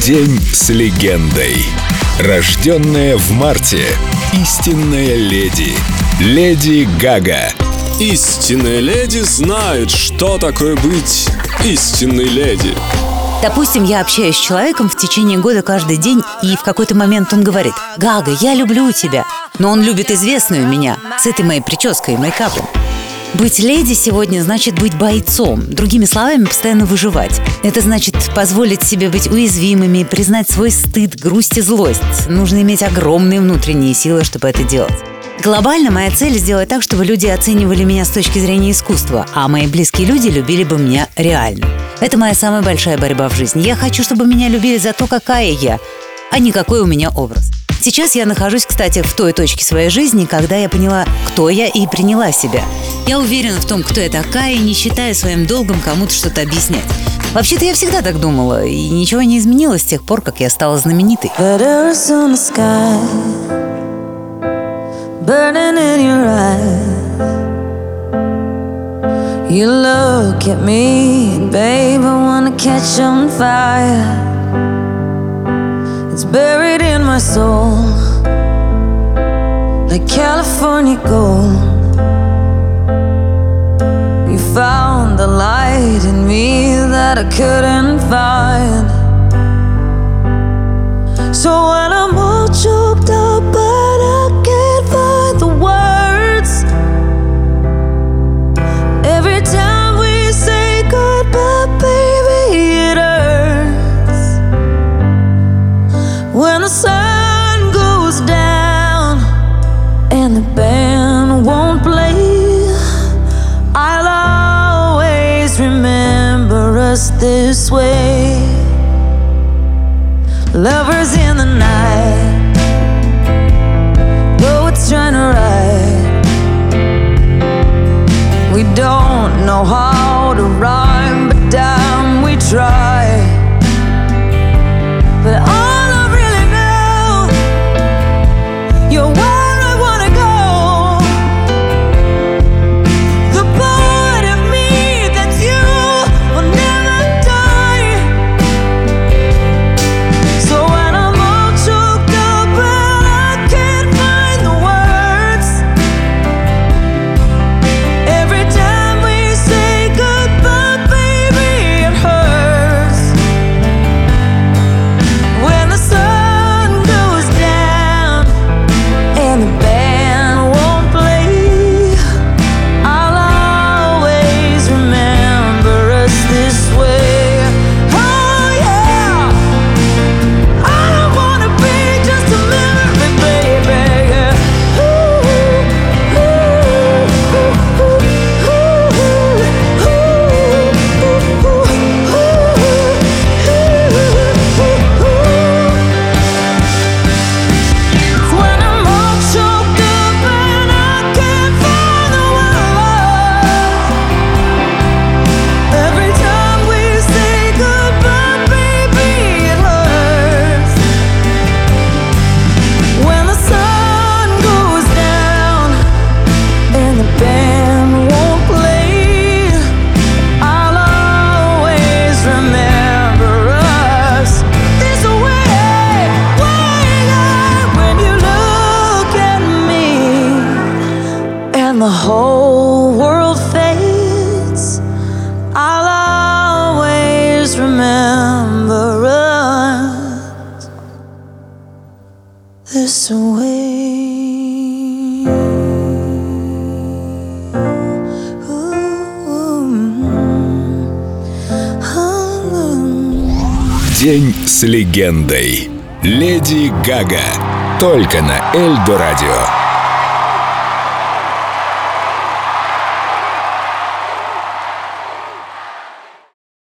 День с легендой. Рожденная в марте. Истинная леди. Леди Гага. Истинная леди знает, что такое быть истинной леди. Допустим, я общаюсь с человеком в течение года каждый день, и в какой-то момент он говорит «Гага, я люблю тебя». Но он любит известную меня с этой моей прической и мейкапом. Быть леди сегодня значит быть бойцом, другими словами, постоянно выживать. Это значит позволить себе быть уязвимыми, признать свой стыд, грусть и злость. Нужно иметь огромные внутренние силы, чтобы это делать. Глобально моя цель сделать так, чтобы люди оценивали меня с точки зрения искусства, а мои близкие люди любили бы меня реально. Это моя самая большая борьба в жизни. Я хочу, чтобы меня любили за то, какая я, а не какой у меня образ. Сейчас я нахожусь, кстати, в той точке своей жизни, когда я поняла, кто я и приняла себя. Я уверена в том, кто я такая, и не считаю своим долгом кому-то что-то объяснять. Вообще-то я всегда так думала, и ничего не изменилось с тех пор, как я стала знаменитой. You look at me, babe, I wanna catch on fire. It's buried in my soul like California gold. You found the light in me that I couldn't find. So when I'm all the sun goes down and the band won't play, I'll always remember us this way. Lovers in this way. День с легендой. Леди Гага. Только на Эльдо радио.